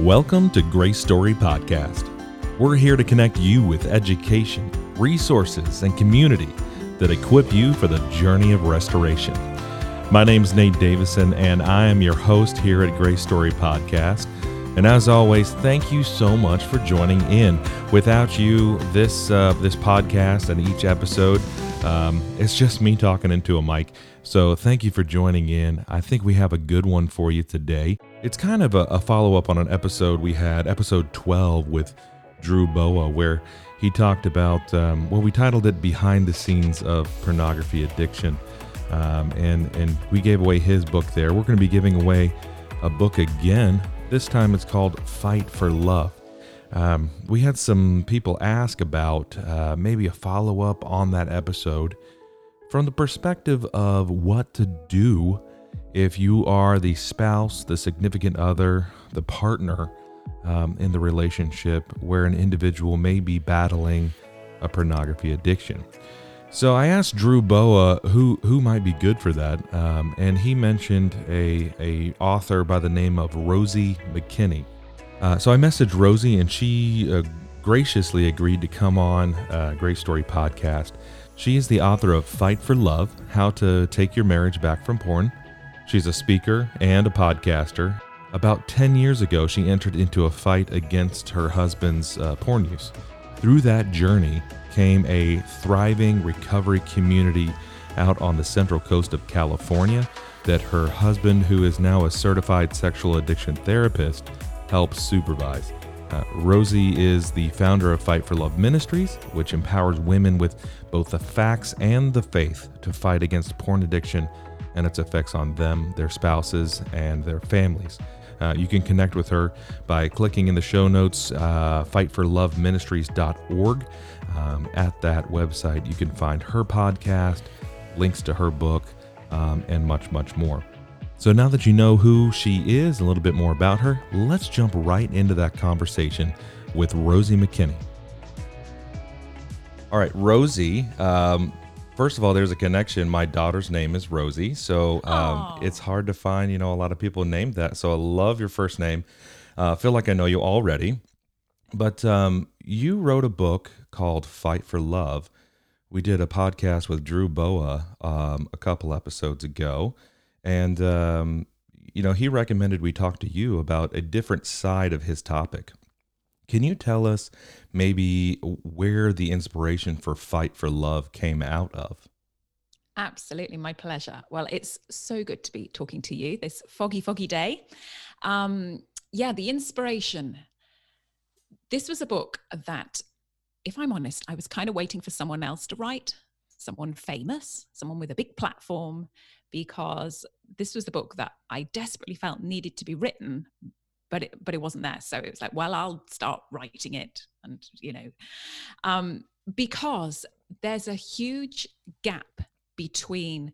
Welcome to Grace Story Podcast. We're here to connect you with education, resources, and community that equip you for the journey of restoration. My name is Nate Davison, and I am your host here at Grace Story Podcast. And as always, thank you so much for joining in. Without you, this uh, this podcast and each episode, um, it's just me talking into a mic. So thank you for joining in. I think we have a good one for you today. It's kind of a, a follow up on an episode we had, episode 12 with Drew Boa, where he talked about, um, well, we titled it Behind the Scenes of Pornography Addiction. Um, and, and we gave away his book there. We're going to be giving away a book again. This time it's called Fight for Love. Um, we had some people ask about uh, maybe a follow up on that episode from the perspective of what to do if you are the spouse, the significant other, the partner um, in the relationship where an individual may be battling a pornography addiction. So I asked Drew Boa who who might be good for that, um, and he mentioned a a author by the name of Rosie Makinney. Uh, so I messaged Rosie, and she uh, graciously agreed to come on uh, Grace Story podcast she is the author of Fight for Love How to Take Your Marriage Back from Porn. She's a speaker and a podcaster. About 10 years ago, she entered into a fight against her husband's uh, porn use. Through that journey came a thriving recovery community out on the central coast of California that her husband, who is now a certified sexual addiction therapist, helps supervise. Uh, Rosie is the founder of Fight for Love Ministries, which empowers women with both the facts and the faith to fight against porn addiction and its effects on them, their spouses, and their families. Uh, you can connect with her by clicking in the show notes, uh, fightforloveministries.org. Um, at that website, you can find her podcast, links to her book, um, and much, much more. So now that you know who she is, a little bit more about her, let's jump right into that conversation with Rosie Makinney. All right, Rosie. Um, first of all, there's a connection. My daughter's name is Rosie, so um, it's hard to find. You know, a lot of people named that. So I love your first name. Uh, I feel like I know you already, but um, you wrote a book called Fight for Love. We did a podcast with Drew Boa um, a couple episodes ago, and um, you know he recommended we talk to you about a different side of his topic. Can you tell us maybe where the inspiration for Fight for Love came out of? Absolutely, my pleasure. Well, it's so good to be talking to you this foggy, foggy day. Um, yeah, the inspiration. This was a book that, if I'm honest, I was kind of waiting for someone else to write, someone famous, someone with a big platform, because this was the book that I desperately felt needed to be written but it but it wasn't there. So it was like well i'll start writing it and you know um, because there's a huge gap between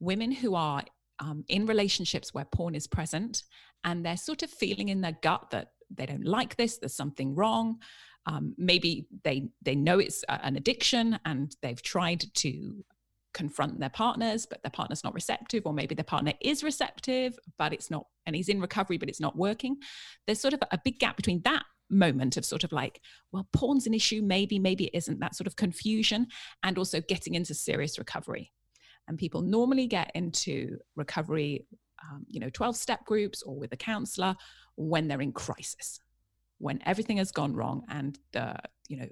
women who are um, in relationships where porn is present and they're sort of feeling in their gut that they don't like this there's something wrong. Um, maybe they they know it's an addiction and they've tried to confront their partners, but their partner's not receptive, or maybe their partner is receptive, but it's not, and he's in recovery, but it's not working. There's sort of a big gap between that moment of sort of like, well, porn's an issue, maybe, maybe it isn't, that sort of confusion, and also getting into serious recovery. And people normally get into recovery, um, you know, 12 step groups or with a counselor when they're in crisis, when everything has gone wrong and, the, you know,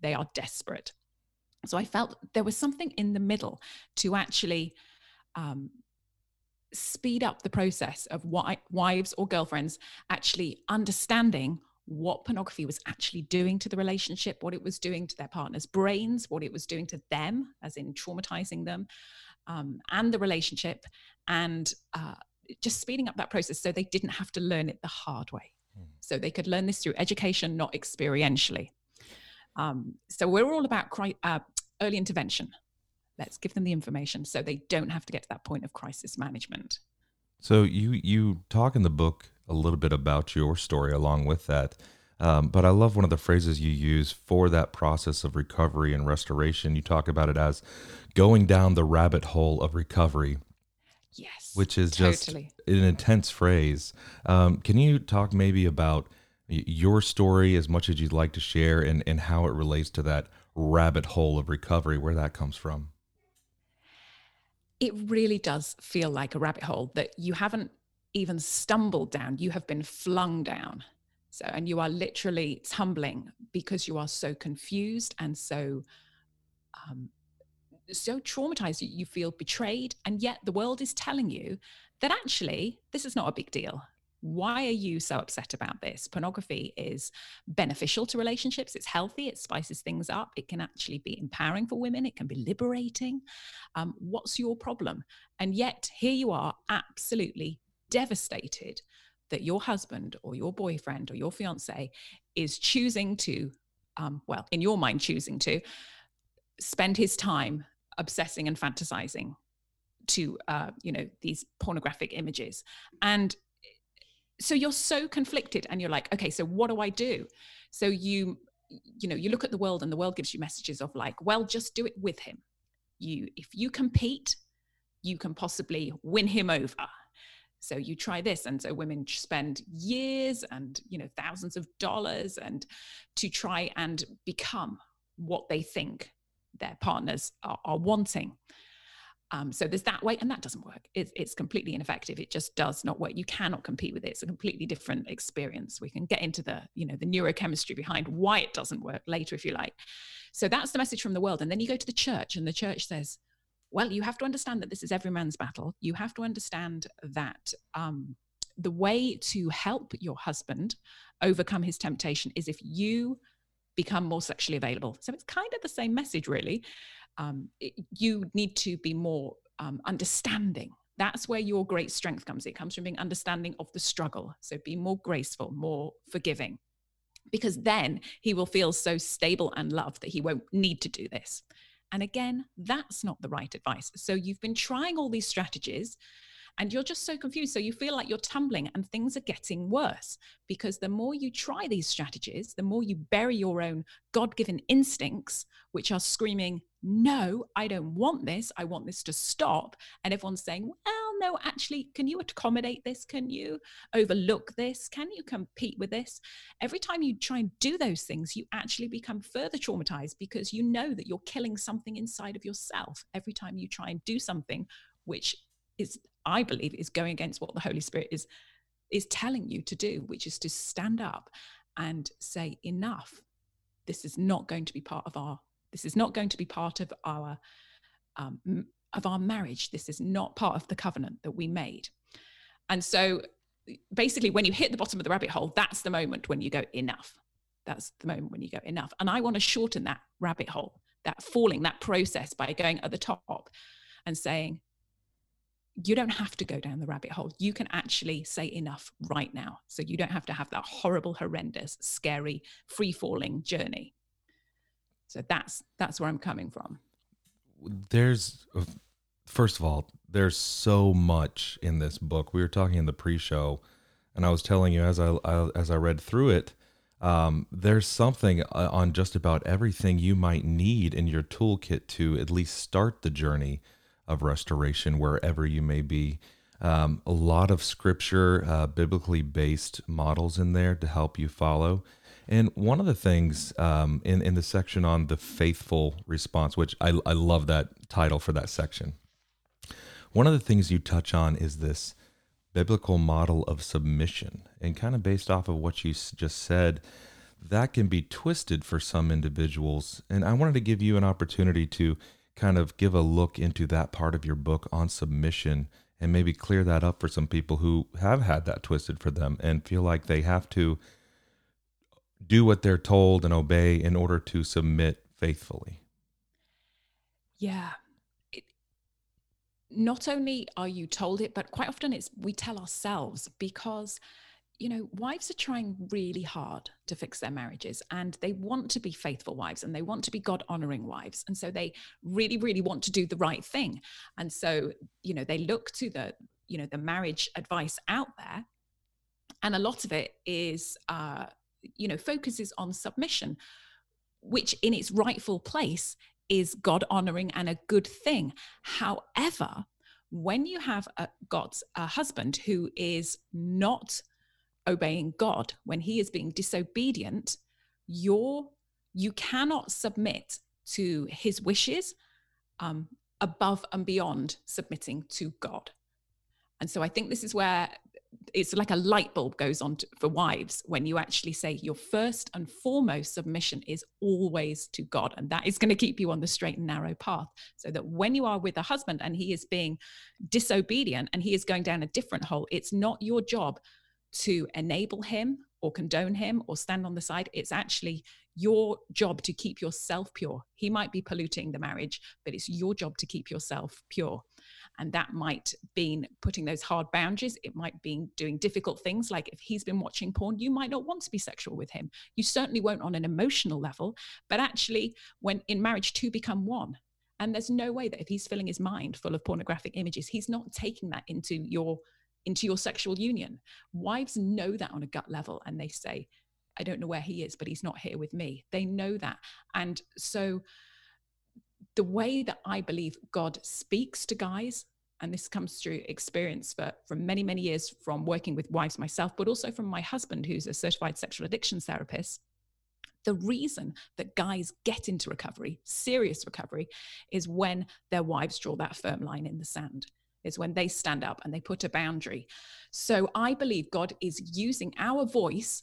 they are desperate. So I felt there was something in the middle to actually um, speed up the process of wives or girlfriends actually understanding what pornography was actually doing to the relationship, what it was doing to their partner's brains, what it was doing to them, as in traumatizing them, um, and the relationship, and uh, just speeding up that process so they didn't have to learn it the hard way. Mm. So they could learn this through education, not experientially. Um, so we're all about cri- uh, early intervention. Let's give them the information so they don't have to get to that point of crisis management. So you you talk in the book a little bit about your story along with that. Um, but I love one of the phrases you use for that process of recovery and restoration. You talk about it as going down the rabbit hole of recovery. Yes. Which is totally. just an intense phrase. Um, can you talk maybe about your story as much as you'd like to share and, and how it relates to that rabbit hole of recovery, where that comes from. It really does feel like a rabbit hole that you haven't even stumbled down, you have been flung down. So, and you are literally tumbling because you are so confused and so, um, so traumatized. You feel betrayed, and yet the world is telling you that actually this is not a big deal. Why are you so upset about this? Pornography is beneficial to relationships. It's healthy. It spices things up. It can actually be empowering for women. It can be liberating. Um, what's your problem? And yet, here you are, absolutely devastated that your husband or your boyfriend or your fiance is choosing to, um, well, in your mind, choosing to spend his time obsessing and fantasizing to, uh, you know, these pornographic images. And so you're so conflicted and you're like, okay, so what do I do? So you, you know, you look at the world and the world gives you messages of like, well, just do it with him. You, if you compete, you can possibly win him over so you try this and so women spend years and you know thousands of dollars and to try and become what they think their partners are, are wanting um, so there's that way and that doesn't work. It's, it's completely ineffective. It just does not work. You cannot compete with it. It's a completely different experience. We can get into the you know the neurochemistry behind why it doesn't work later if you like. So that's the message from the world. And then you go to the church and the church says well, you have to understand that this is every man's battle. You have to understand that um, the way to help your husband overcome his temptation is if you become more sexually available. So it's kind of the same message, really. Um, it, you need to be more um, understanding. That's where your great strength comes. It comes from being understanding of the struggle. So be more graceful, more forgiving, because then he will feel so stable and loved that he won't need to do this. And again, that's not the right advice. So you've been trying all these strategies and you're just so confused. So you feel like you're tumbling and things are getting worse because the more you try these strategies, the more you bury your own God given instincts, which are screaming, No, I don't want this. I want this to stop. And everyone's saying, Well, no, actually, can you accommodate this? Can you overlook this? Can you compete with this? Every time you try and do those things, you actually become further traumatized because you know that you're killing something inside of yourself every time you try and do something which is I believe is going against what the Holy Spirit is is telling you to do, which is to stand up and say enough. This is not going to be part of our. This is not going to be part of our um, of our marriage. This is not part of the covenant that we made. And so, basically, when you hit the bottom of the rabbit hole, that's the moment when you go enough. That's the moment when you go enough. And I want to shorten that rabbit hole, that falling, that process by going at the top and saying, you don't have to go down the rabbit hole. You can actually say enough right now. So you don't have to have that horrible, horrendous, scary, free falling journey. So that's that's where I'm coming from. There's first of all, there's so much in this book. We were talking in the pre-show, and I was telling you as I, I as I read through it, um, there's something uh, on just about everything you might need in your toolkit to at least start the journey of restoration wherever you may be. Um, a lot of scripture, uh, biblically based models in there to help you follow. And one of the things um, in, in the section on the faithful response, which I, I love that title for that section, one of the things you touch on is this biblical model of submission. And kind of based off of what you just said, that can be twisted for some individuals. And I wanted to give you an opportunity to kind of give a look into that part of your book on submission and maybe clear that up for some people who have had that twisted for them and feel like they have to do what they're told and obey in order to submit faithfully. Yeah. Not only are you told it, but quite often it's we tell ourselves because you know, wives are trying really hard to fix their marriages and they want to be faithful wives and they want to be God honoring wives. And so they really, really want to do the right thing. And so, you know, they look to the, you know, the marriage advice out there. And a lot of it is, uh, you know, focuses on submission, which in its rightful place is God honoring and a good thing. However, when you have a, got a husband who is not obeying God, when he is being disobedient, you're you cannot submit to his wishes um, above and beyond submitting to God. And so I think this is where it's like a light bulb goes on to, for wives when you actually say your first and foremost submission is always to God. And that is going to keep you on the straight and narrow path. So that when you are with a husband and he is being disobedient and he is going down a different hole, it's not your job to enable him or condone him or stand on the side. It's actually your job to keep yourself pure. He might be polluting the marriage, but it's your job to keep yourself pure. And that might be putting those hard boundaries. It might be doing difficult things like if he's been watching porn, you might not want to be sexual with him. You certainly won't on an emotional level, but actually, when in marriage, two become one. And there's no way that if he's filling his mind full of pornographic images, he's not taking that into your into your sexual union. Wives know that on a gut level and they say, I don't know where he is, but he's not here with me. They know that. And so the way that I believe God speaks to guys, and this comes through experience for, from many, many years from working with wives myself, but also from my husband, who's a certified sexual addictions therapist. The reason that guys get into recovery, serious recovery, is when their wives draw that firm line in the sand is when they stand up and they put a boundary. So I believe God is using our voice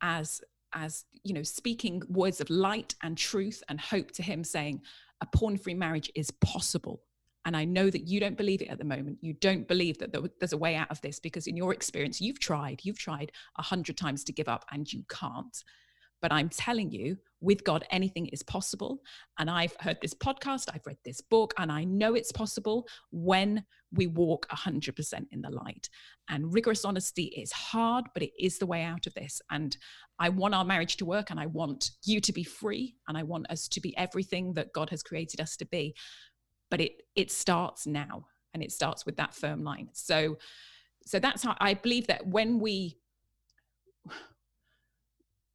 as as you know speaking words of light and truth and hope to him saying a porn-free marriage is possible and I know that you don't believe it at the moment. You don't believe that there's a way out of this because, in your experience, you've tried, you've tried a hundred times to give up and you can't. But I'm telling you, with God, anything is possible. And I've heard this podcast, I've read this book, and I know it's possible when we walk 100% in the light. And rigorous honesty is hard, but it is the way out of this. And I want our marriage to work, and I want you to be free, and I want us to be everything that God has created us to be. But it it starts now, and it starts with that firm line. So, so that's how I believe that when we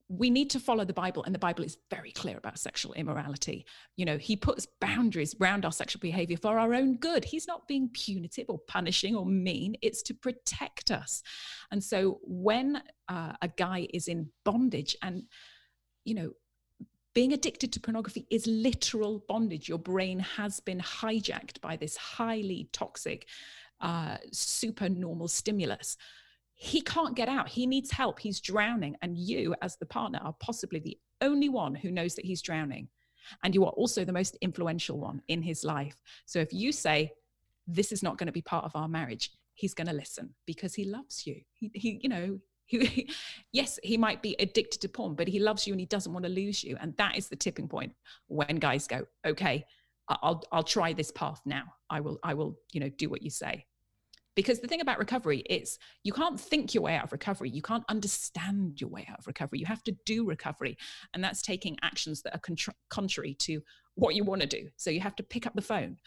we need to follow the Bible, and the Bible is very clear about sexual immorality. You know, he puts boundaries around our sexual behavior for our own good. He's not being punitive or punishing or mean, it's to protect us. And so when uh, a guy is in bondage, and, you know, being addicted to pornography is literal bondage. Your brain has been hijacked by this highly toxic, uh, super normal stimulus he can't get out. He needs help. He's drowning. And you, as the partner, are possibly the only one who knows that he's drowning. And you are also the most influential one in his life. So if you say, this is not going to be part of our marriage, he's going to listen because he loves you. He, he you know, he, yes, he might be addicted to porn, but he loves you and he doesn't want to lose you. And that is the tipping point when guys go, okay, I'll, I'll try this path now. I will, I will, you know, do what you say because the thing about recovery is you can't think your way out of recovery you can't understand your way out of recovery you have to do recovery and that's taking actions that are contra- contrary to what you want to do so you have to pick up the phone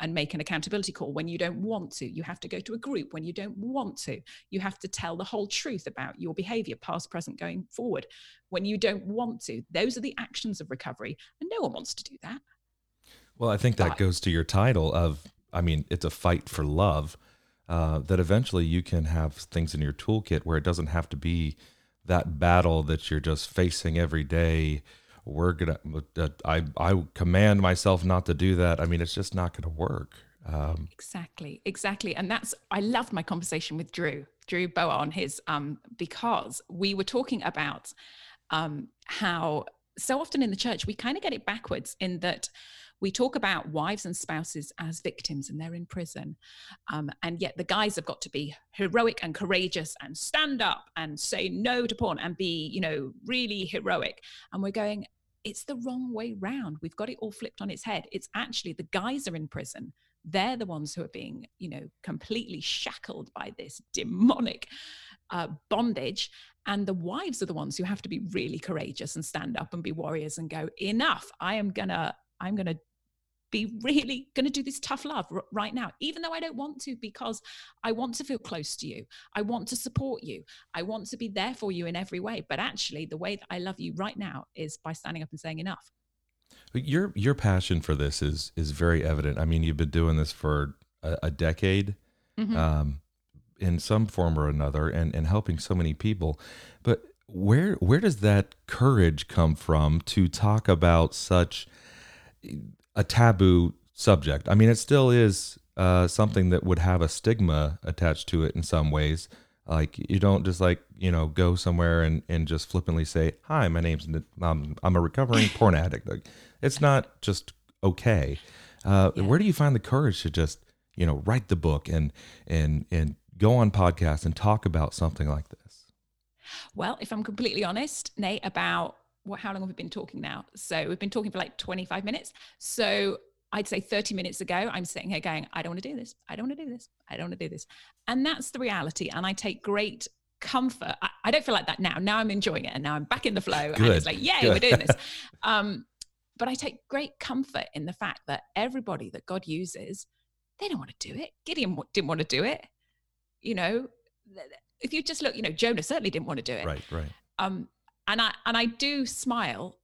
and make an accountability call when you don't want to. You have to go to a group when you don't want to. You have to tell the whole truth about your behavior, past, present, going forward, when you don't want to. Those are the actions of recovery. And no one wants to do that. Well, I think that but, goes to your title of, I mean, it's a fight for love uh, that eventually you can have things in your toolkit where it doesn't have to be that battle that you're just facing every day. We're gonna. Uh, I I command myself not to do that. I mean, it's just not going to work. Um, exactly, exactly, and that's. I loved my conversation with Drew, Drew Boa on his, um, because we were talking about um, how so often in the church we kind of get it backwards in that we talk about wives and spouses as victims and they're in prison. Um, and yet the guys have got to be heroic and courageous and stand up and say no to porn and be, you know, really heroic. And we're going, it's the wrong way round. We've got it all flipped on its head. It's actually the guys are in prison. They're the ones who are being, you know, completely shackled by this demonic uh, bondage. And the wives are the ones who have to be really courageous and stand up and be warriors and go, enough. I am gonna, I'm gonna be really going to do this tough love r- right now, even though I don't want to, because I want to feel close to you. I want to support you. I want to be there for you in every way. But actually, the way that I love you right now is by standing up and saying enough. Your your passion for this is is very evident. I mean, you've been doing this for a, a decade. Mm-hmm. Um, in some form or another and, and helping so many people. But where where does that courage come from to talk about such a taboo subject? I mean, it still is uh, something that would have a stigma attached to it in some ways. Like you don't just like you know go somewhere and, and just flippantly say, "Hi, my name's I'm a recovering porn addict." Like, it's not just okay. Uh, yeah. Where do you find the courage to just you know write the book and and and go on podcasts and talk about something like this? Well, if I'm completely honest, Nate, about what how long have we been talking now? So we've been talking for like 25 minutes. So I'd say 30 minutes ago, I'm sitting here going, I don't want to do this. I don't want to do this. I don't want to do this. And that's the reality. And I take great comfort. I, I don't feel like that now. Now I'm enjoying it and now I'm back in the flow. Good. And it's like, yay, Good. we're doing this. Um, but I take great comfort in the fact that everybody that God uses, they don't want to do it. Gideon didn't want to do it. You know, if you just look, you know, Jonah certainly didn't want to do it. Right, right. Um, and I and I do smile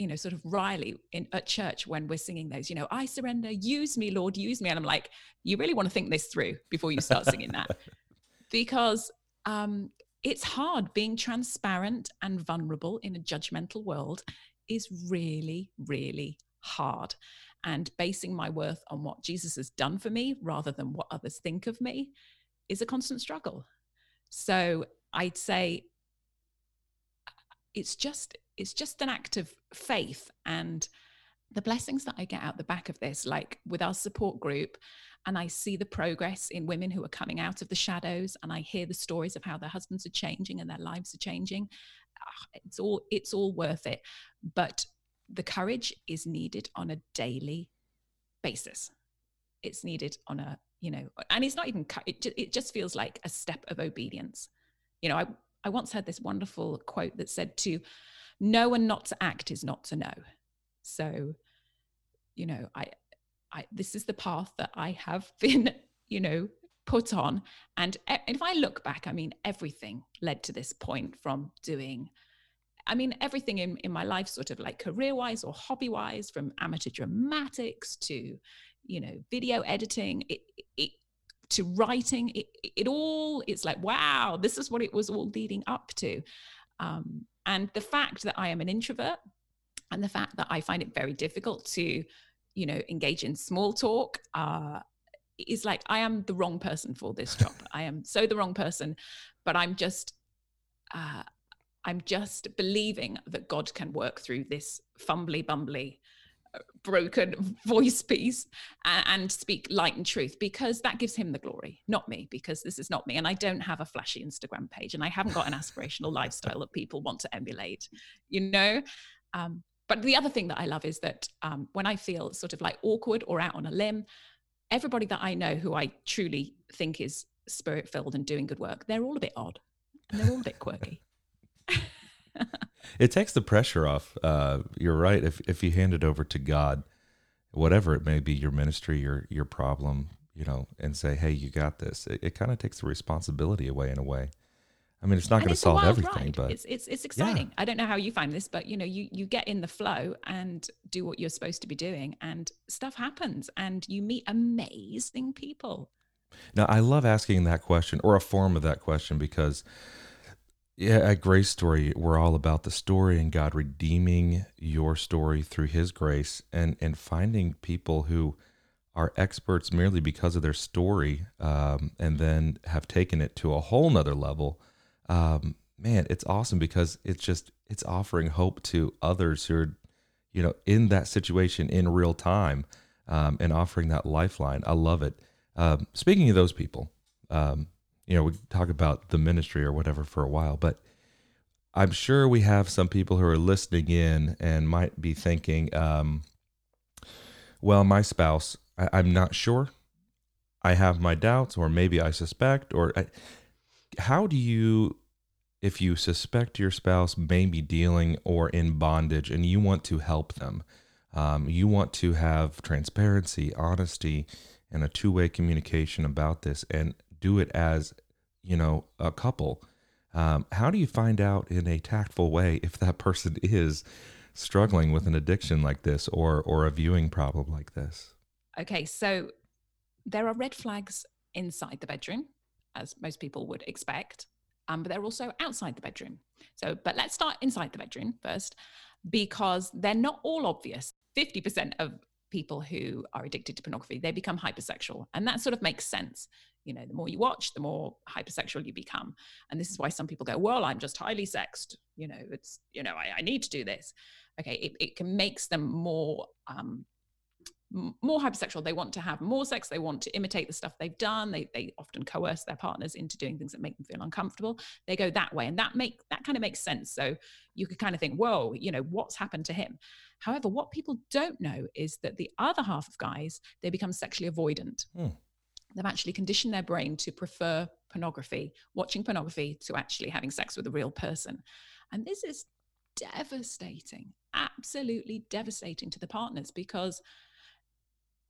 you know, sort of wryly in at church when we're singing those, you know, I surrender, use me, Lord, use me. And I'm like, you really want to think this through before you start singing that. Because um, it's hard being transparent and vulnerable in a judgmental world is really, really hard. And basing my worth on what Jesus has done for me rather than what others think of me is a constant struggle. So I'd say it's just it's just an act of faith and the blessings that I get out the back of this, like with our support group, and I see the progress in women who are coming out of the shadows, and I hear the stories of how their husbands are changing and their lives are changing. Ah, it's all it's all worth it, but the courage is needed on a daily basis. It's needed on a you know, and it's not even it. It just feels like a step of obedience. You know, I I once heard this wonderful quote that said to know and not to act is not to know. So, you know, I, I, this is the path that I have been, you know, put on. And if I look back, I mean, everything led to this point from doing, I mean, everything in, in my life, sort of like career wise or hobby wise, from amateur dramatics to, you know, video editing, it, it, to writing, it, it all, it's like, wow, this is what it was all leading up to. Um, and the fact that I am an introvert and the fact that I find it very difficult to, you know, engage in small talk uh, is like I am the wrong person for this job. I am so the wrong person, but I'm just, uh, I'm just believing that God can work through this fumbly bumbly broken voice piece and, and, speak light and truth because that gives him the glory, not me, because this is not me. And I don't have a flashy Instagram page and I haven't got an aspirational lifestyle that people want to emulate, you know? Um, but the other thing that I love is that um, when I feel sort of like awkward or out on a limb, everybody that I know who I truly think is spirit filled and doing good work, they're all a bit odd and they're all a bit quirky. It takes the pressure off. Uh, you're right. If if you hand it over to God, whatever it may be, your ministry, your your problem, you know, and say, "Hey, you got this." It, it kind of takes the responsibility away in a way. I mean, it's not going to solve everything, ride. but it's it's it's exciting. Yeah. I don't know how you find this, but you know, you you get in the flow and do what you're supposed to be doing, and stuff happens, and you meet amazing people. Now, I love asking that question or a form of that question because yeah, at Grace Story, we're all about the story and God redeeming your story through His grace and and finding people who are experts merely because of their story, um, and then have taken it to a whole nother level. Um, man, it's awesome because it's just it's offering hope to others who are, you know, in that situation in real time, um, and offering that lifeline. I love it. Um, speaking of those people, um, you know, we talk about the ministry or whatever for a while, but I'm sure we have some people who are listening in and might be thinking, um, well, my spouse, I, am not sure. I have my doubts, or maybe I suspect, or I, how do you, if you suspect your spouse may be dealing or in bondage and you want to help them, um, you want to have transparency, honesty, and a two way communication about this and do it as you know a couple um, how do you find out in a tactful way if that person is struggling with an addiction like this or or a viewing problem like this okay so there are red flags inside the bedroom as most people would expect, um, but they're also outside the bedroom. So, but let's start inside the bedroom first, because they're not all obvious. 50% of people who are addicted to pornography, they become hypersexual. And that sort of makes sense. You know, the more you watch, the more hypersexual you become. And this is why some people go, well, I'm just highly sexed. You know, it's, you know, I, I need to do this. Okay. It, it can makes them more um, more hypersexual they want to have more sex they want to imitate the stuff they've done they, they often coerce their partners into doing things that make them feel uncomfortable they go that way and that make that kind of makes sense so you could kind of think whoa you know what's happened to him however what people don't know is that the other half of guys they become sexually avoidant hmm. They've actually conditioned their brain to prefer pornography watching pornography to actually having sex with a real person and this is devastating absolutely devastating to the partners because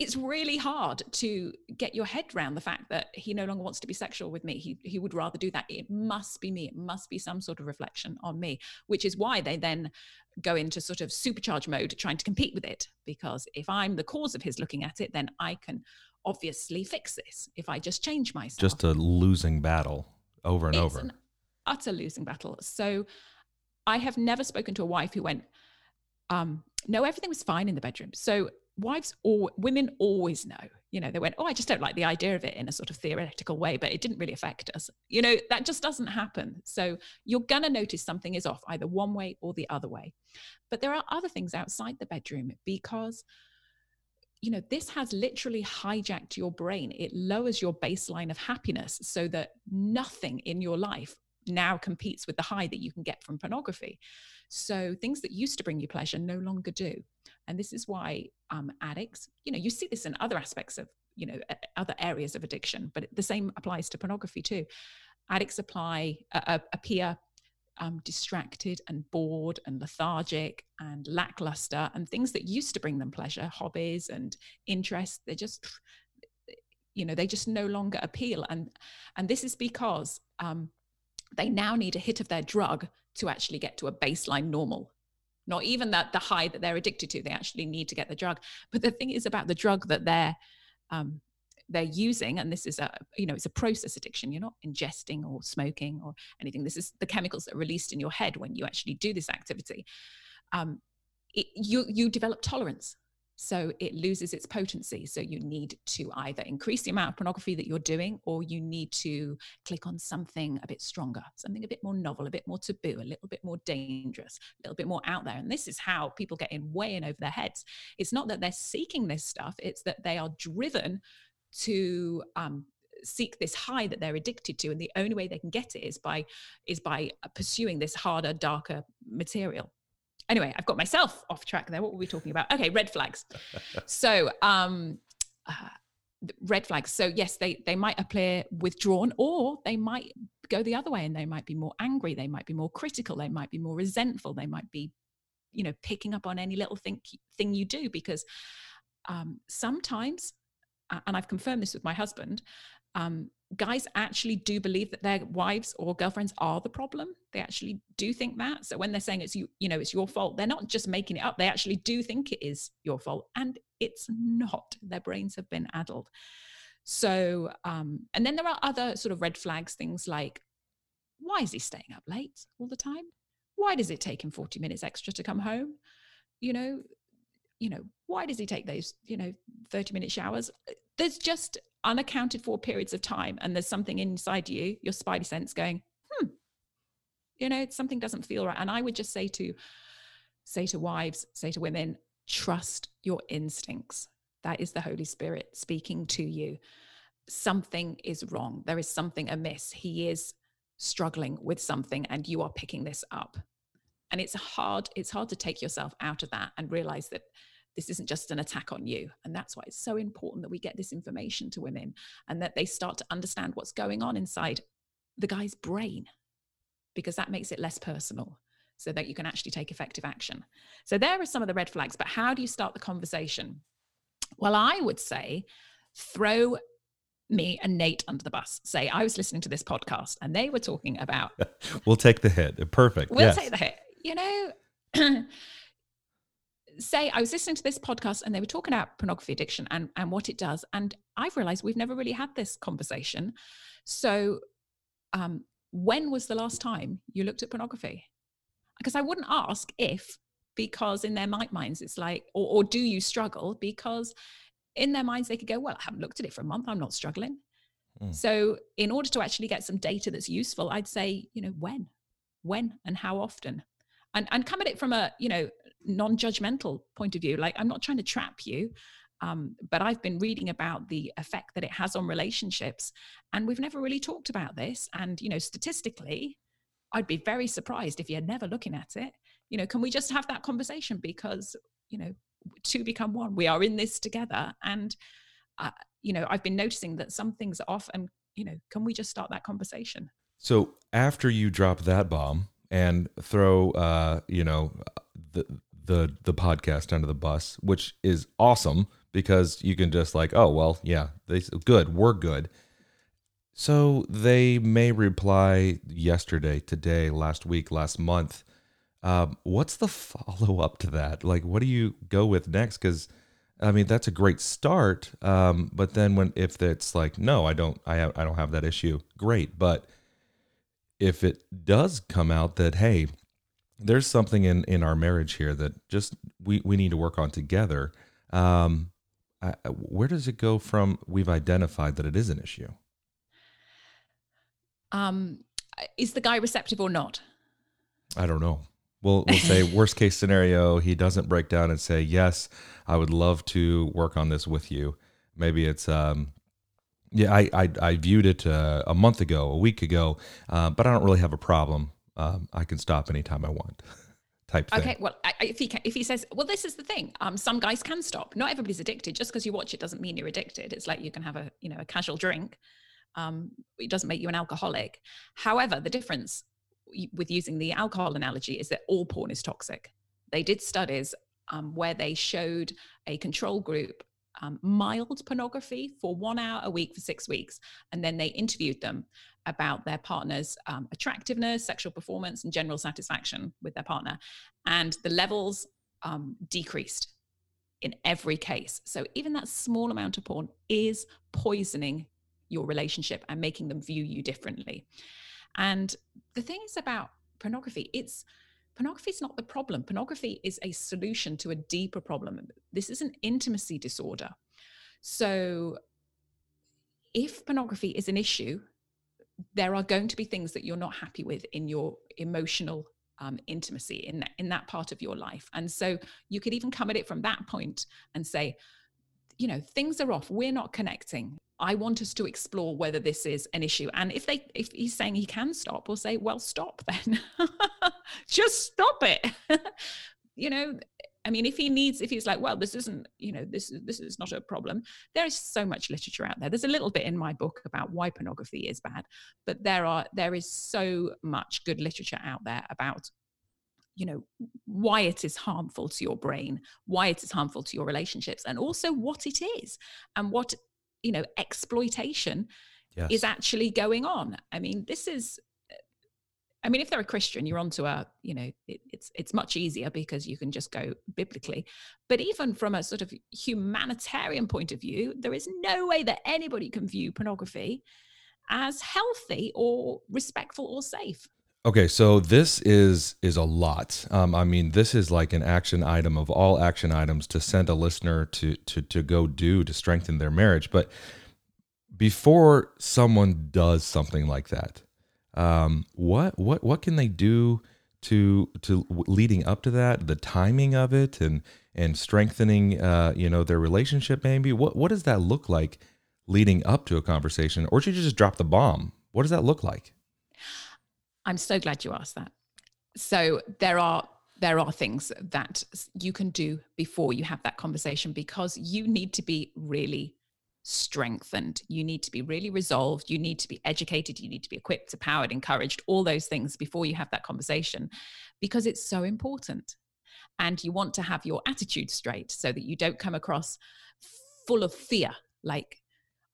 it's really hard to get your head around the fact that he no longer wants to be sexual with me. He, he would rather do that. It must be me. It must be some sort of reflection on me, which is why they then go into sort of supercharge mode trying to compete with it. Because if I'm the cause of his looking at it, then I can obviously fix this if I just change myself. Just a losing battle over and it's over. An utter losing battle. So I have never spoken to a wife who went, um, no, everything was fine in the bedroom. So wives or women always know you know they went oh i just don't like the idea of it in a sort of theoretical way but it didn't really affect us you know that just doesn't happen so you're going to notice something is off either one way or the other way but there are other things outside the bedroom because you know this has literally hijacked your brain. It lowers your baseline of happiness so that nothing in your life now competes with the high that you can get from pornography. So things that used to bring you pleasure no longer do. And this is why um, addicts, you know, you see this in other aspects of, you know, other areas of addiction, but the same applies to pornography too. Addicts apply, uh, appear um, distracted and bored and lethargic and lackluster and things that used to bring them pleasure, hobbies and interests, they're just, you know, they just no longer appeal. And and this is because um, they now need a hit of their drug to actually get to a baseline normal not even that the high that they're addicted to they actually need to get the drug but the thing is about the drug that they're um, they're using and this is a you know it's a process addiction you're not ingesting or smoking or anything this is the chemicals that are released in your head when you actually do this activity um, it, you you develop tolerance so it loses its potency. So you need to either increase the amount of pornography that you're doing, or you need to click on something a bit stronger, something a bit more novel, a bit more taboo, a little bit more dangerous, a little bit more out there. And this is how people get in way in over their heads. It's not that they're seeking this stuff, it's that they are driven to um, seek this high that they're addicted to and the only way they can get it is by is by pursuing this harder darker material anyway, I've got myself off track there. What were we talking about? Okay, red flags. so, um, uh, red flags. So yes, they they might appear withdrawn, or they might go the other way, and they might be more angry. They might be more critical. They might be more resentful. They might be, you know, picking up on any little thing thing you do because um, sometimes, and I've confirmed this with my husband. Um, guys actually do believe that their wives or girlfriends are the problem. They actually do think that. So when they're saying it's you you know it's your fault they're not just making it up. They actually do think it is your fault and it's not. Their brains have been addled. So um and then there are other sort of red flags things like why is he staying up late all the time? Why does it take him 40 minutes extra to come home? You know you know why does he take those you know 30 minute showers? There's just unaccounted for periods of time and there's something inside you your spidey sense going hmm you know something doesn't feel right. And i would just say to say to wives say to women trust your instincts. That is the holy spirit speaking to you. Something is wrong. There is something amiss. He is struggling with something and you are picking this up. And it's hard it's hard to take yourself out of that and realize that this isn't just an attack on you. And that's why it's so important that we get this information to women and that they start to understand what's going on inside the guy's brain, because that makes it less personal so that you can actually take effective action. So there are some of the red flags, but how do you start the conversation? Well, I would say throw me and Nate under the bus. Say, I was listening to this podcast and they were talking about. we'll take the hit. Perfect. We'll yes. take the hit. You know, say I was listening to this podcast and they were talking about pornography addiction and, and what it does. And I've realized we've never really had this conversation. So, um, when was the last time you looked at pornography? Because I wouldn't ask if, because in their minds, it's like, or, or do you struggle? Because in their minds, they could go, well, I haven't looked at it for a month. I'm not struggling. Mm. So, in order to actually get some data that's useful, I'd say, you know, when, when, and how often, and and come at it from a you know non-judgmental point of view. Like I'm not trying to trap you, um, but I've been reading about the effect that it has on relationships, and we've never really talked about this. And you know, statistically, I'd be very surprised if you're never looking at it. You know, can we just have that conversation because you know, two become one. We are in this together, and uh, you know, I've been noticing that some things are off, and you know, can we just start that conversation? So after you drop that bomb and throw, uh, you know, the the the podcast under the bus, which is awesome because you can just like, oh well, yeah, they good, we're good. So they may reply yesterday, today, last week, last month. Um, what's the follow up to that? Like, what do you go with next? Because I mean, that's a great start. Um, but then when if it's like, no, I don't, I I don't have that issue. Great, but if it does come out that hey, there's something in in our marriage here that just we we need to work on together. Um, I, where does it go from? We've identified that it is an issue. Um, is the guy receptive or not? I don't know. We'll we'll say worst case scenario, he doesn't break down and say yes. I would love to work on this with you. Maybe it's um, yeah, I I, I viewed it uh, a month ago, a week ago, uh, but I don't really have a problem um, I can stop anytime I want. Type thing. Okay, well, if he can, if he says, well, this is the thing. Um, some guys can stop. Not everybody's addicted. Just because you watch it doesn't mean you're addicted. It's like you can have a you know a casual drink. Um, it doesn't make you an alcoholic. However, the difference with using the alcohol analogy is that all porn is toxic. They did studies um, where they showed a control group um, mild pornography for one hour a week for six weeks. And then they interviewed them about their partner's um, attractiveness, sexual performance, and general satisfaction with their partner. And the levels um, decreased in every case. So even that small amount of porn is poisoning your relationship and making them view you differently. And the thing is about pornography, it's pornography is not the problem. Pornography is a solution to a deeper problem. This is an intimacy disorder. So, if pornography is an issue, there are going to be things that you're not happy with in your emotional um, intimacy in that in that part of your life. And so, you could even come at it from that point and say, you know, things are off. We're not connecting. I want us to explore whether this is an issue. And if they if he's saying he can stop, we'll say, well, stop then. Just stop it. you know, I mean, if he needs, if he's like, well, this isn't, you know, this is this is not a problem. There is so much literature out there. There's a little bit in my book about why pornography is bad, but there are there is so much good literature out there about you know why it is harmful to your brain why it is harmful to your relationships and also what it is and what you know exploitation yes. is actually going on i mean this is i mean if they're a christian you're onto a you know it, it's it's much easier because you can just go biblically but even from a sort of humanitarian point of view there is no way that anybody can view pornography as healthy or respectful or safe Okay, so this is is a lot. Um, I mean, this is like an action item of all action items to send a listener to to to go do to strengthen their marriage. But before someone does something like that, um, what what what can they do to to leading up to that? The timing of it and and strengthening, uh, you know, their relationship. Maybe what what does that look like leading up to a conversation, or should you just drop the bomb? What does that look like? I'm so glad you asked that. So there are there are things that you can do before you have that conversation because you need to be really strengthened. You need to be really resolved. You need to be educated. You need to be equipped, empowered, encouraged, all those things before you have that conversation because it's so important. And you want to have your attitude straight so that you don't come across full of fear. Like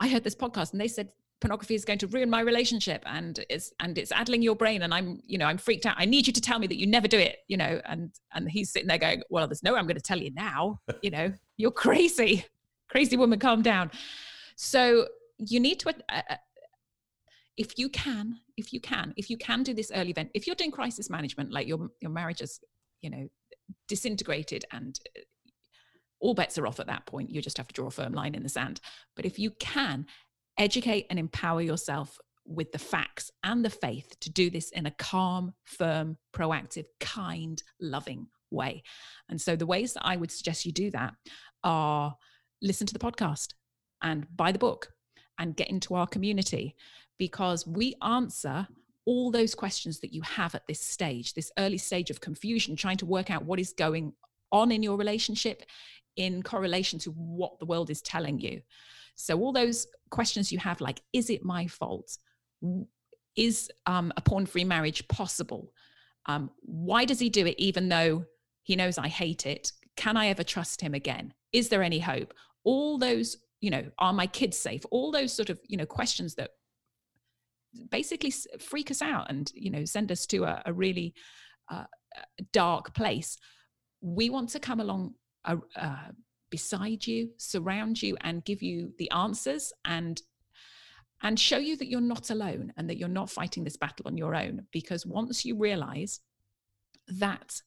I heard this podcast and they said pornography is going to ruin my relationship and it's and it's addling your brain and i'm you know i'm freaked out i need you to tell me that you never do it you know and and he's sitting there going well there's no way i'm going to tell you now you know you're crazy crazy woman calm down so you need to uh, uh, if you can if you can if you can do this early event if you're doing crisis management like your your marriage is you know disintegrated and uh, all bets are off at that point you just have to draw a firm line in the sand but if you can educate and empower yourself with the facts and the faith to do this in a calm, firm, proactive, kind, loving way. And so the ways that I would suggest you do that are listen to the podcast and buy the book and get into our community because we answer all those questions that you have at this stage, this early stage of confusion, trying to work out what is going on in your relationship in correlation to what the world is telling you. So, all those questions you have, like, is it my fault? Is um, a porn free marriage possible? Um, why does he do it even though he knows I hate it? Can I ever trust him again? Is there any hope? All those, you know, are my kids safe? All those sort of, you know, questions that basically freak us out and, you know, send us to a, a really uh, dark place. We want to come along uh, uh, beside you, surround you, and give you the answers and and show you that you're not alone and that you're not fighting this battle on your own. Because once you realize that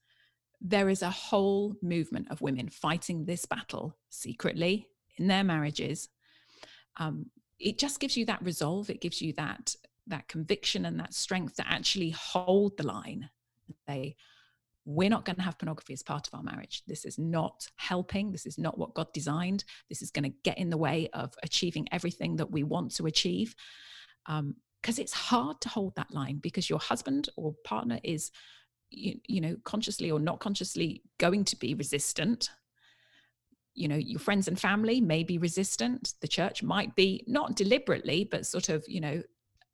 there is a whole movement of women fighting this battle secretly in their marriages, um, it just gives you that resolve. It gives you that that conviction and that strength to actually hold the line. They we're not going to have pornography as part of our marriage. This is not helping. This is not what God designed. This is going to get in the way of achieving everything that we want to achieve. Because um, it's hard to hold that line because your husband or partner is, you, you know, consciously or not consciously going to be resistant. You know, your friends and family may be resistant. The church might be not deliberately, but sort of, you know,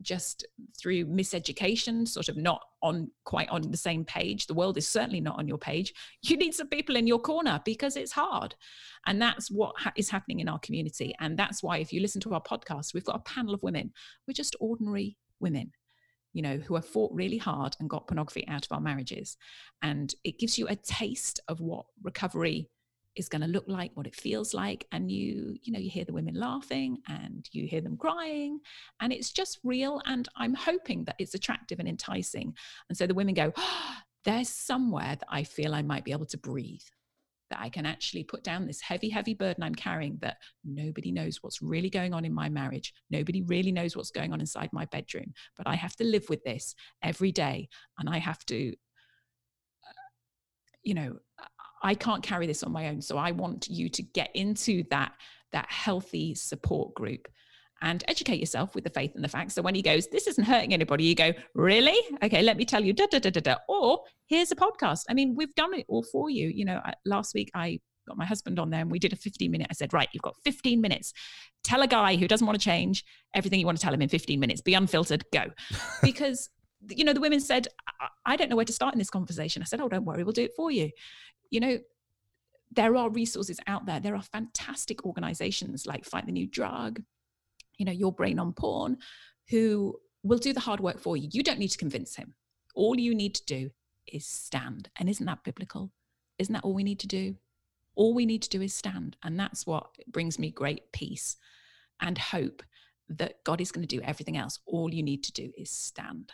just through miseducation, sort of not on quite on the same page. The world is certainly not on your page. You need some people in your corner because it's hard. And that's what ha- is happening in our community. And that's why, if you listen to our podcast, we've got a panel of women. We're just ordinary women you know, who have fought really hard and got pornography out of our marriages. And it gives you a taste of what recovery is going to look like, what it feels like. And you, you know, you hear the women laughing and you hear them crying, and it's just real. And I'm hoping that it's attractive and enticing. And so the women go, oh, there's somewhere that I feel I might be able to breathe, that I can actually put down this heavy, heavy burden I'm carrying that nobody knows what's really going on in my marriage. Nobody really knows what's going on inside my bedroom. But I have to live with this every day. And I have to, uh, you know, I can't carry this on my own. So I want you to get into that that healthy support group and educate yourself with the faith and the facts. So when he goes, this isn't hurting anybody, you go, really? Okay, let me tell you, da da da da da. Or here's a podcast. I mean, we've done it all for you. You know, last week I got my husband on there and we did a 15 minute. I said, right, you've got 15 minutes. Tell a guy who doesn't want to change everything you want to tell him in 15 minutes. Be unfiltered, go. Because you know, the women said, I don't know where to start in this conversation. I said, Oh, don't worry, we'll do it for you you know, there are resources out there. There are fantastic organizations like Fight the New Drug, you know, Your Brain on Porn, who will do the hard work for you. You don't need to convince him. All you need to do is stand. And isn't that biblical? Isn't that all we need to do? All we need to do is stand. And that's what brings me great peace and hope that God is going to do everything else. All you need to do is stand.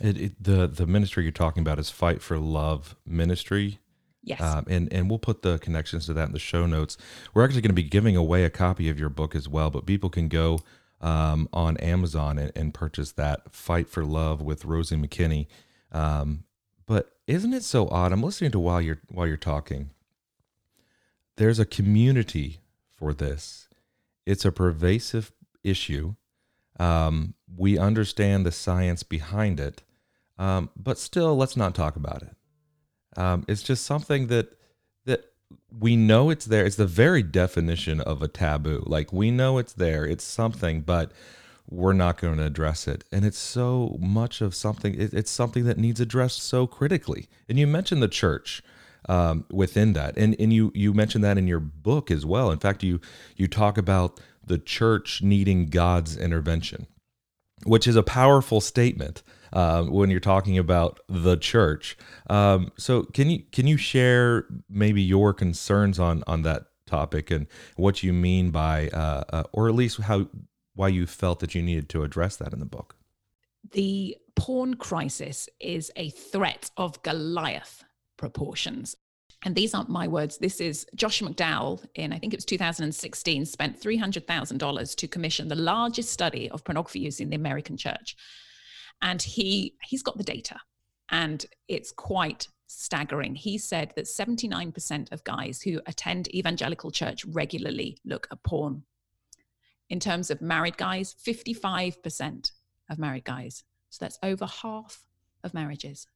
It, it, the the ministry you're talking about is Fight for Love Ministry. Yes. Um, and, and we'll put the connections to that in the show notes. We're actually going to be giving away a copy of your book as well, but people can go um, on Amazon and, and, purchase that Fight for Love with Rosie Makinney. Um, but isn't it so odd? I'm listening to while you're while you're talking. There's a community for this. It's a pervasive issue. Um, we understand the science behind it, um, but still, let's not talk about it. Um, it's just something that that we know it's there. It's the very definition of a taboo. Like we know it's there. It's something, but we're not going to address it. And it's so much of something. It, it's something that needs addressed so critically. And you mentioned the church um, within that, and and you you mentioned that in your book as well. In fact, you you talk about the church needing God's intervention, which is a powerful statement uh, when you're talking about the church. Um, so can you can you share maybe your concerns on on that topic and what you mean by, uh, uh, or at least how why you felt that you needed to address that in the book? The porn crisis is a threat of Goliath proportions. And these aren't my words. This is Josh McDowell in, I think it was 2016, spent $300,000 to commission the largest study of pornography use in the American church and he he's got the data and it's quite staggering. He said that 79% of guys who attend evangelical church regularly look at porn. In terms of married guys, 55% of married guys. So that's over half of marriages.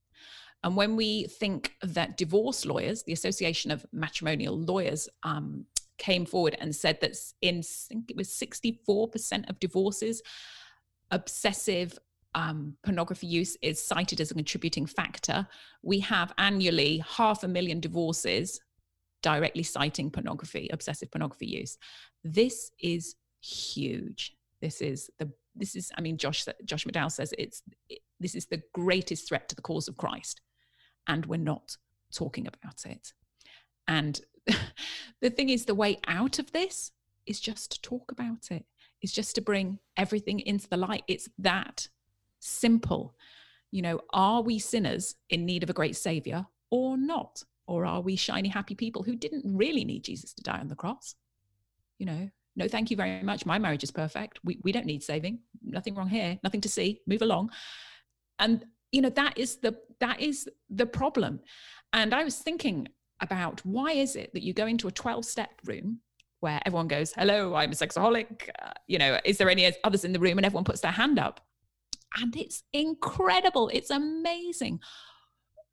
And when we think that divorce lawyers, the Association of Matrimonial Lawyers, um, came forward and said that in I think it was 64% of divorces, obsessive um, pornography use is cited as a contributing factor. We have annually half a million divorces directly citing pornography, obsessive pornography use. This is huge. This is the this is I mean Josh Josh McDowell says it's it, this is the greatest threat to the cause of Christ, and we're not talking about it. And the thing is, the way out of this is just to talk about it. it. Is just to bring everything into the light. It's that simple. You know, are we sinners in need of a great savior or not? Or are we shiny, happy people who didn't really need Jesus to die on the cross? You know, no, thank you very much. My marriage is perfect. We, we don't need saving. Nothing wrong here. Nothing to see. Move along. And you know that is the that is the problem. And I was thinking about why is it that you go into a 12 step room where everyone goes, "Hello, I'm a sexaholic." Uh, you know, is there any others in the room? And everyone puts their hand up and it's incredible it's amazing.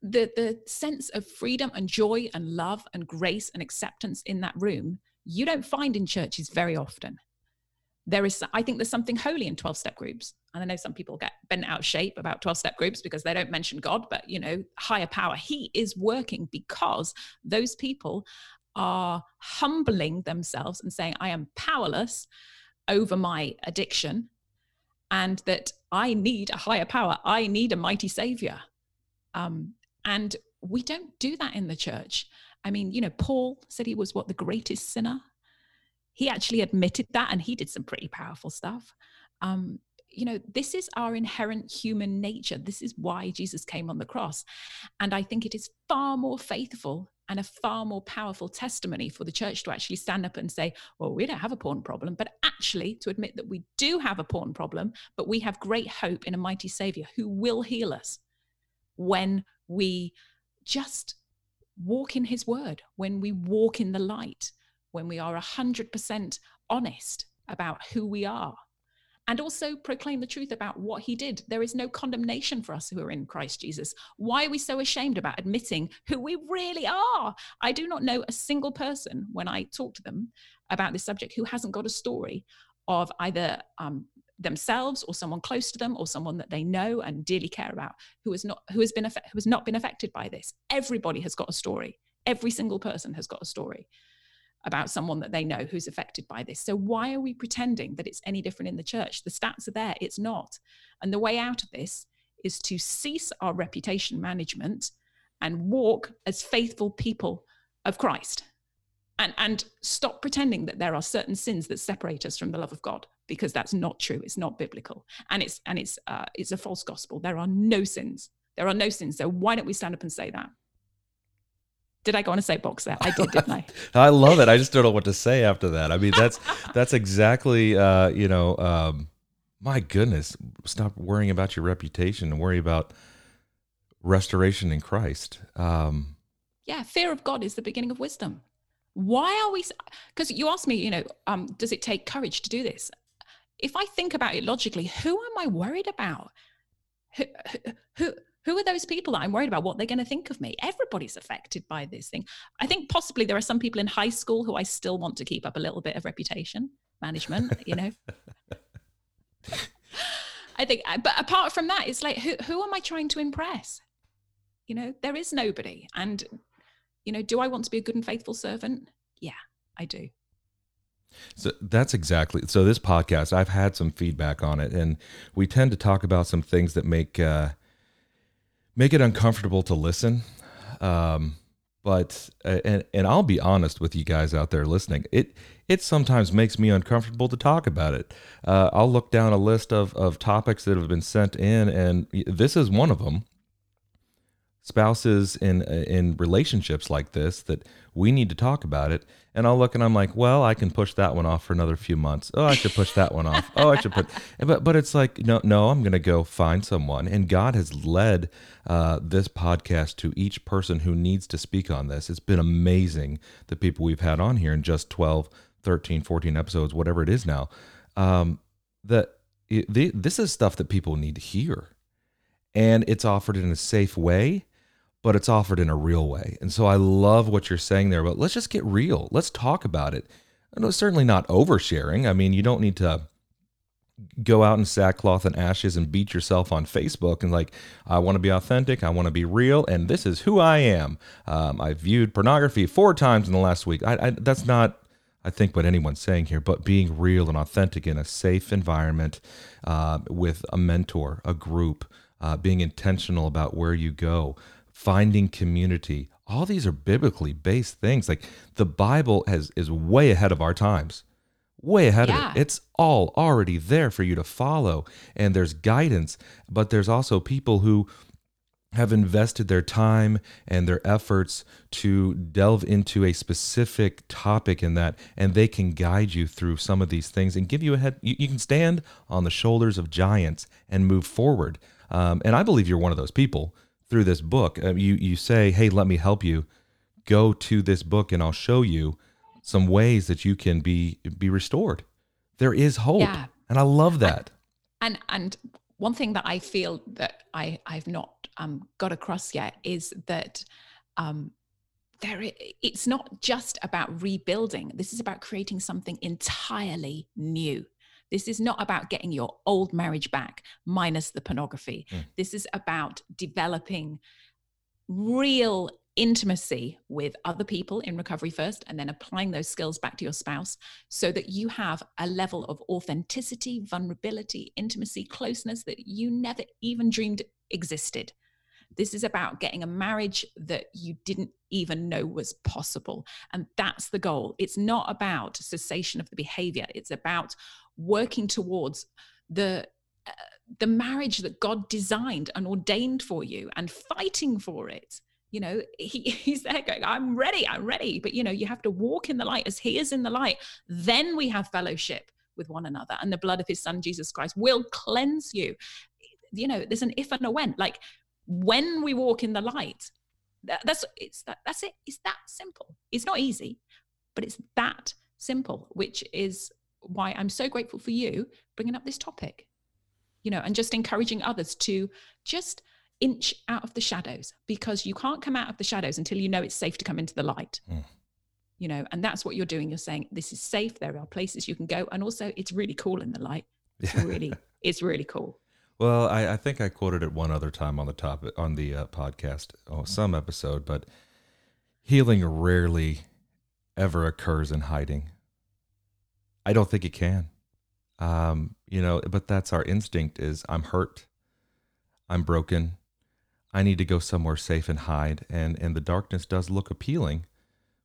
The the sense of freedom and joy and love and grace and acceptance in that room you don't find in churches very often. There is i think there's something holy in 12 step groups and i know some people get bent out of shape about 12 step groups because they don't mention god but you know higher power he is working because those people are humbling themselves and saying i am powerless over my addiction and that I need a higher power. I need a mighty savior. Um, and we don't do that in the church. I mean, you know, Paul said he was what the greatest sinner. He actually admitted that, and he did some pretty powerful stuff. Um, you know, this is our inherent human nature. This is why Jesus came on the cross. And I think it is far more faithful and a far more powerful testimony for the church to actually stand up and say, well, we don't have a porn problem, but actually to admit that we do have a porn problem, but we have great hope in a mighty Savior who will heal us when we just walk in His word, when we walk in the light, when we are 100% honest about who we are and also proclaim the truth about what he did. There is no condemnation for us who are in Christ Jesus. Why are we so ashamed about admitting who we really are? I do not know a single person when I talk to them about this subject who hasn't got a story of either um, themselves or someone close to them or someone that they know and dearly care about who has not who has been who has not been affected by this. Everybody has got a story. Every single person has got a story about someone that they know who's affected by this. So why are we pretending that it's any different in the church? The stats are there, it's not. And the way out of this is to cease our reputation management and walk as faithful people of Christ. And, and stop pretending that there are certain sins that separate us from the love of God because that's not true it's not biblical and it's and it's uh, it's a false gospel there are no sins there are no sins so why don't we stand up and say that did I go on a soapbox there? I did, didn't I? I love it. I just don't know what to say after that. I mean, that's that's exactly uh, you know, um, my goodness. Stop worrying about your reputation and worry about restoration in Christ. Um, yeah, fear of God is the beginning of wisdom. Why are we? Because you asked me, you know, um, does it take courage to do this? If I think about it logically, who am I worried about? Who, who, who are those people that I'm worried about? What they're going to think of me? Everybody's affected by this thing. I think possibly there are some people in high school who I still want to keep up a little bit of reputation management, you know. I think, but apart from that, it's like, who, who am I trying to impress? You know, there is nobody. And, you know, do I want to be a good and faithful servant? Yeah, I do. So that's exactly so. This podcast, I've had some feedback on it, and we tend to talk about some things that make uh, make it uncomfortable to listen. Um, but uh, and and I'll be honest with you guys out there listening. It it sometimes makes me uncomfortable to talk about it. Uh, I'll look down a list of of topics that have been sent in, and this is one of them spouses in in relationships like this that we need to talk about it. And i'll look and i'm like well i can push that one off for another few months. Oh i should push that one off. Oh i should put but but it's like no no i'm going to go find someone. And god has led uh, this podcast to each person who needs to speak on this. It's been amazing the people we've had on here in just 12 13 14 episodes whatever it is now. Um, that this is stuff that people need to hear. And it's offered in a safe way but it's offered in a real way. And so I love what you're saying there, but let's just get real. Let's talk about it. It's certainly not oversharing. I mean, you don't need to go out in sackcloth and ashes and beat yourself on Facebook and like, I want to be authentic, I want to be real, and this is who I am. Um, I viewed pornography four times in the last week. I, I, that's not, I think, what anyone's saying here, but being real and authentic in a safe environment uh, with a mentor, a group, uh, being intentional about where you go finding community. All these are biblically based things. Like the Bible has is way ahead of our times. Way ahead yeah. of it. It's all already there for you to follow and there's guidance, but there's also people who have invested their time and their efforts to delve into a specific topic in that and they can guide you through some of these things and give you a head you, you can stand on the shoulders of giants and move forward um, and i believe you're one of those people through this book. Uh, you you say, "Hey, let me help you. Go to this book, and I'll show you some ways that you can be be restored." There is hope, yeah. and I love that. And and one thing that I feel that I I've not um, got across yet is that um, there it's not just about rebuilding. This is about creating something entirely new. This is not about getting your old marriage back, minus the pornography. Mm. This is about developing real intimacy with other people in recovery first and then applying those skills back to your spouse so that you have a level of authenticity, vulnerability, intimacy, closeness that you never even dreamed existed. This is about getting a marriage that you didn't even know was possible. And that's the goal. It's not about cessation of the behavior, it's about working towards the uh, the marriage that God designed and ordained for you and fighting for it. You know, he, he's there going, I'm ready, I'm ready. But, you know, you have to walk in the light as he is in the light. Then we have fellowship with one another. And the blood of his son, Jesus Christ, will cleanse you. You know, there's an if and a when. Like when we walk in the light, that, that's it's that that's it. It's that simple. It's not easy, but it's that simple, which is why I'm so grateful for you bringing up this topic, you know, and just encouraging others to just inch out of the shadows because you can't come out of the shadows until you know it's safe to come into the light. Mm. You know, and that's what you're doing. You're saying this is safe. There are places you can go, and also it's really cool in the light. It's really, it's really cool. Well, I, I, think I quoted it one other time on the topic on the uh, podcast, oh, some episode, but healing rarely ever occurs in hiding. I don't think it can. Um, you know, but that's our instinct is I'm hurt. I'm broken. I need to go somewhere safe and hide. And and the darkness does look appealing,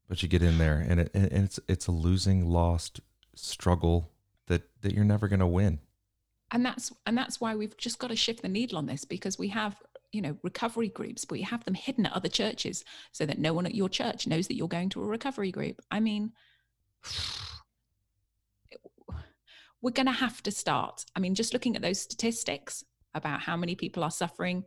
but you get in there and it and it's it's a losing, lost struggle that that you're never going to win. And that's and that's why we've just got to shift the needle on this because we have you know recovery groups but you have them hidden at other churches so that no one at your church knows that you're going to a recovery group i mean we're going to have to start. I mean, just looking at those statistics about how many people are suffering,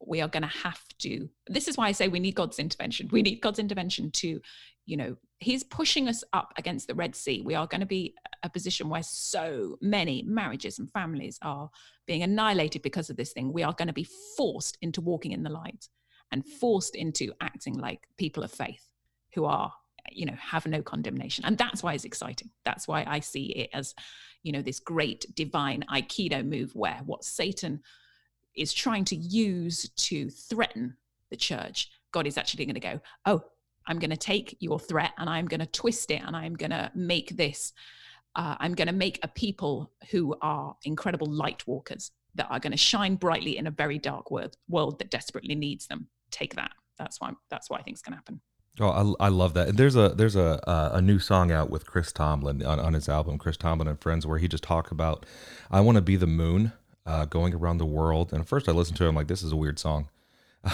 we are going to have to. This is why I say we need God's intervention. We need God's intervention to, you know, He's pushing us up against the Red Sea. We are going to be a position where so many marriages and families are being annihilated because of this thing. We are going to be forced into walking in the light and forced into acting like people of faith who are you know have no condemnation and that's why it's exciting that's why i see it as you know this great divine aikido move where what satan is trying to use to threaten the church god is actually going to go oh I'm going to take your threat and I'm going to twist it and I'm going to make this, uh, I'm going to make a people who are incredible light walkers that are going to shine brightly in a very dark world, world that desperately needs them. Take that. That's why, that's what I think is going to happen. Oh, I, I love that. And There's a there's a a new song out with Chris Tomlin on, on his album Chris Tomlin and Friends where he just talk about I want to be the moon, uh, going around the world. And at first I listened to it, I'm like, this is a weird song.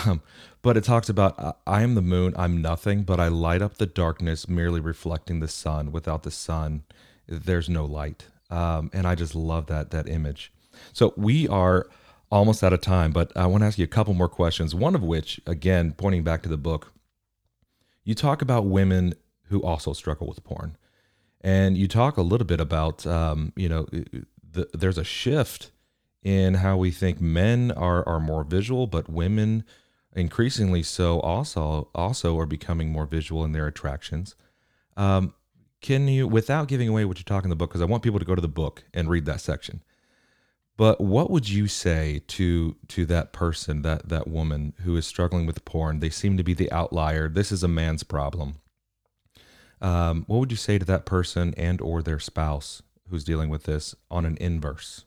Um, but it talks about I am the moon, I'm nothing, but I light up the darkness, merely reflecting the sun. Without the sun, there's no light. Um, and I just love that that image. So we are almost out of time, but I want to ask you a couple more questions. One of which, again, pointing back to the book, you talk about women who also struggle with porn, and you talk a little bit about um, you know the, there's a shift in how we think men are are more visual, but women increasingly so also also are becoming more visual in their attractions. Um, can you, without giving away what you talk in the book, because I want people to go to the book and read that section. But what would you say to to that person, that that woman who is struggling with porn? They seem to be the outlier. This is a man's problem. Um, what would you say to that person and or their spouse who's dealing with this on an inverse?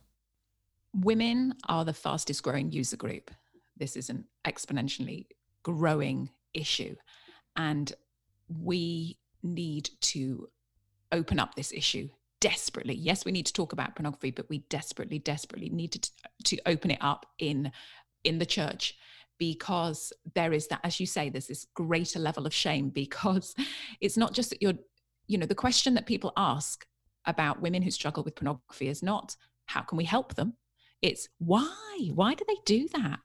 Women are the fastest growing user group. This is an exponentially growing issue. And we need to open up this issue desperately. Yes, we need to talk about pornography, but we desperately, desperately need to, to open it up in in the church because there is that, as you say, there's this greater level of shame because it's not just that you're, you know, the question that people ask about women who struggle with pornography is not how can we help them? It's why? Why do they do that?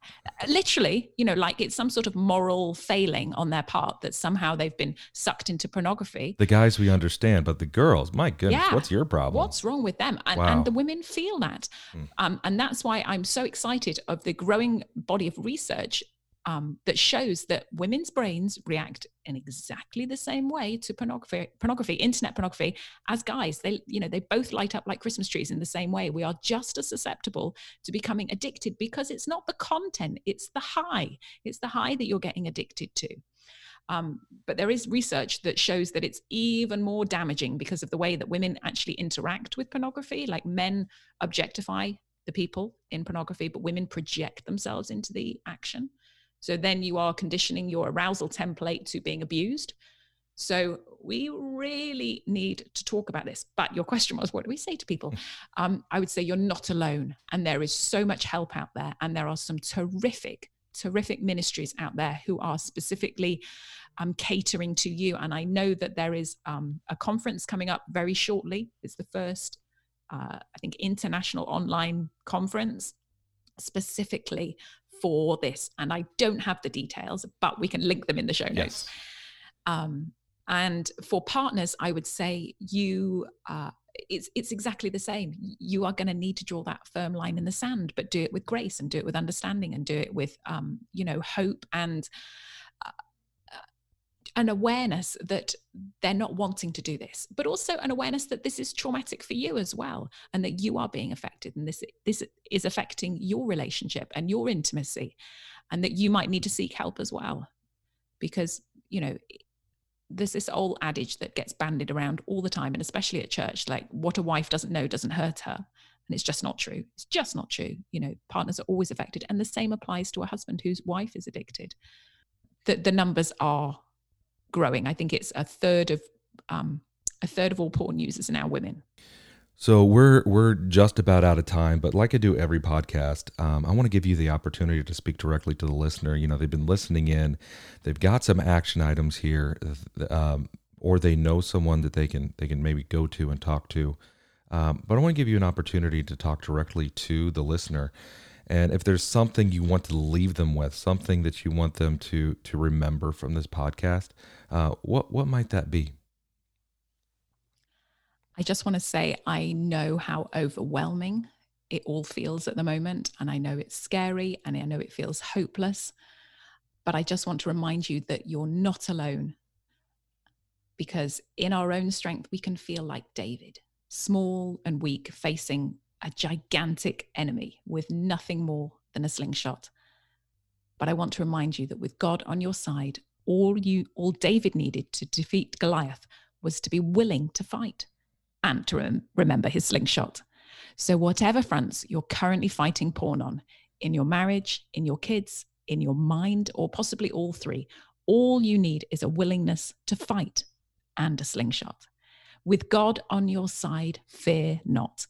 Literally, you know, like it's some sort of moral failing on their part that somehow they've been sucked into pornography. The guys we understand, but the girls, my goodness, yeah. what's your problem? What's wrong with them? And, wow. and the women feel that. Hmm. Um, and that's why I'm so excited of the growing body of research um, that shows that women's brains react in exactly the same way to pornography, pornography, internet pornography, as guys. They, you know, they both light up like Christmas trees in the same way. We are just as susceptible to becoming addicted because it's not the content; it's the high. It's the high that you're getting addicted to. Um, but there is research that shows that it's even more damaging because of the way that women actually interact with pornography. Like men objectify the people in pornography, but women project themselves into the action. So then you are conditioning your arousal template to being abused. So we really need to talk about this. But your question was, what do we say to people? Mm. Um, I would say you're not alone, and there is so much help out there, and there are some terrific, terrific ministries out there who are specifically um, catering to you. And I know that there is um, a conference coming up very shortly. It's the first, uh, I think, international online conference specifically for this. And I don't have the details, but we can link them in the show notes. Yes. Um, and for partners, I would say you uh, it's it's exactly the same. You are going to need to draw that firm line in the sand, but do it with grace and do it with understanding and do it with um, you know hope and an awareness that they're not wanting to do this, but also an awareness that this is traumatic for you as well, and that you are being affected, and this this is affecting your relationship and your intimacy, and that you might need to seek help as well, because you know there's this old adage that gets bandied around all the time, and especially at church, like what a wife doesn't know doesn't hurt her. And it's just not true. It's just not true. You know, partners are always affected. And the same applies to a husband whose wife is addicted. The, the numbers are growing. I think it's a third of um, a third of all porn users are now women. So we're we're just about out of time, but like I do every podcast, um, I want to give you the opportunity to speak directly to the listener. You know, they've been listening in, they've got some action items here, um, or they know someone that they can they can maybe go to and talk to. Um, but I want to give you an opportunity to talk directly to the listener. And if there's something you want to leave them with, something that you want them to to remember from this podcast, uh, what what might that be? I just want to say I know how overwhelming it all feels at the moment, and I know it's scary, and I know it feels hopeless. But I just want to remind you that you're not alone, because in our own strength we can feel like David, small and weak, facing a gigantic enemy with nothing more than a slingshot. But I want to remind you that with God on your side, all you all David needed to defeat Goliath was to be willing to fight and to rem- remember his slingshot. So whatever fronts you're currently fighting porn on, in your marriage, in your kids, in your mind, or possibly all three, all you need is a willingness to fight and a slingshot. With God on your side, fear not.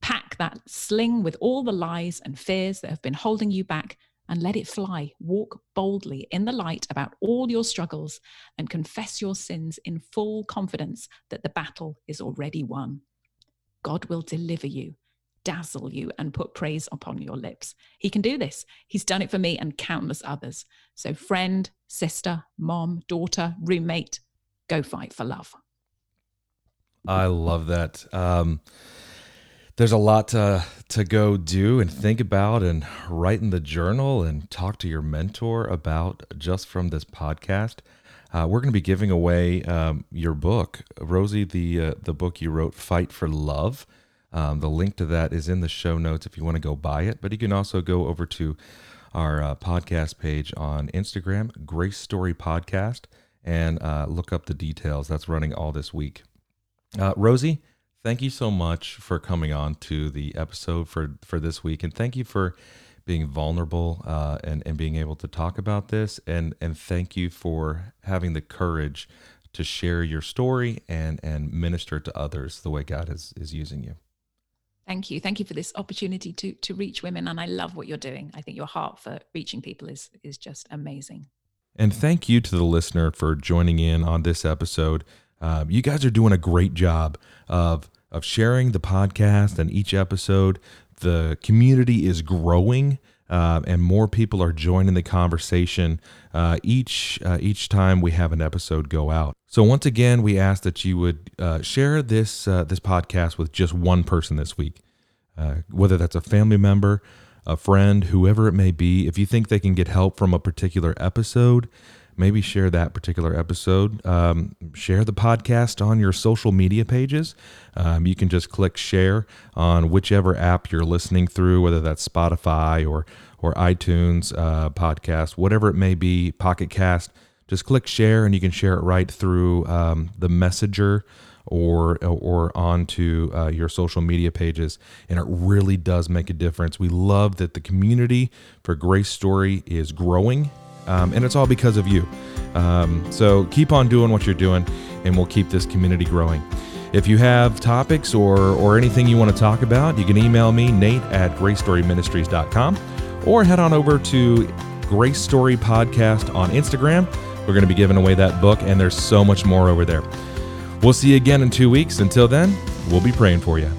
Pack that sling with all the lies and fears that have been holding you back and let it fly. Walk boldly in the light about all your struggles and confess your sins in full confidence that the battle is already won. God will deliver you, dazzle you, and put praise upon your lips. He can do this. He's done it for me and countless others. So, friend, sister, mom, daughter, roommate, go fight for love. I love that. Um, there's a lot to, to go do and think about and write in the journal and talk to your mentor about just from this podcast. Uh, we're going to be giving away um, your book, Rosie, the uh, the book you wrote, "Fight for Love." Um, the link to that is in the show notes if you want to go buy it. But you can also go over to our uh, podcast page on Instagram, Grace Story Podcast, and uh, look up the details. That's running all this week. Uh, Rosie, thank you so much for coming on to the episode for for this week, and thank you for being vulnerable uh, and and being able to talk about this, and and thank you for having the courage to share your story and and minister to others the way God is is using you. Thank you. Thank you for this opportunity to to reach women and I love what you're doing. I think your heart for reaching people is is just amazing. And thank you to the listener for joining in on this episode. Um, you guys are doing a great job of of sharing the podcast and each episode. The community is growing. Uh, and more people are joining the conversation uh, each uh, each time we have an episode go out. So once again, we ask that you would uh, share this uh, this podcast with just one person this week, uh, whether that's a family member, a friend, whoever it may be. If you think they can get help from a particular episode, maybe share that particular episode. Um, share the podcast on your social media pages. Um, you can just click share on whichever app you're listening through, whether that's Spotify or or iTunes uh, podcast, whatever it may be, Pocket Cast. Just click share, and you can share it right through um, the Messenger or or onto uh, your social media pages, and it really does make a difference. We love that the community for Grace Story is growing um, and it's all because of you. Um, so keep on doing what you're doing, and we'll keep this community growing. If you have topics or, or anything you want to talk about, you can email me, Nate at gracestoryministries.com, or head on over to Grace Story Podcast on Instagram. We're going to be giving away that book, and there's so much more over there. We'll see you again in two weeks. Until then, we'll be praying for you.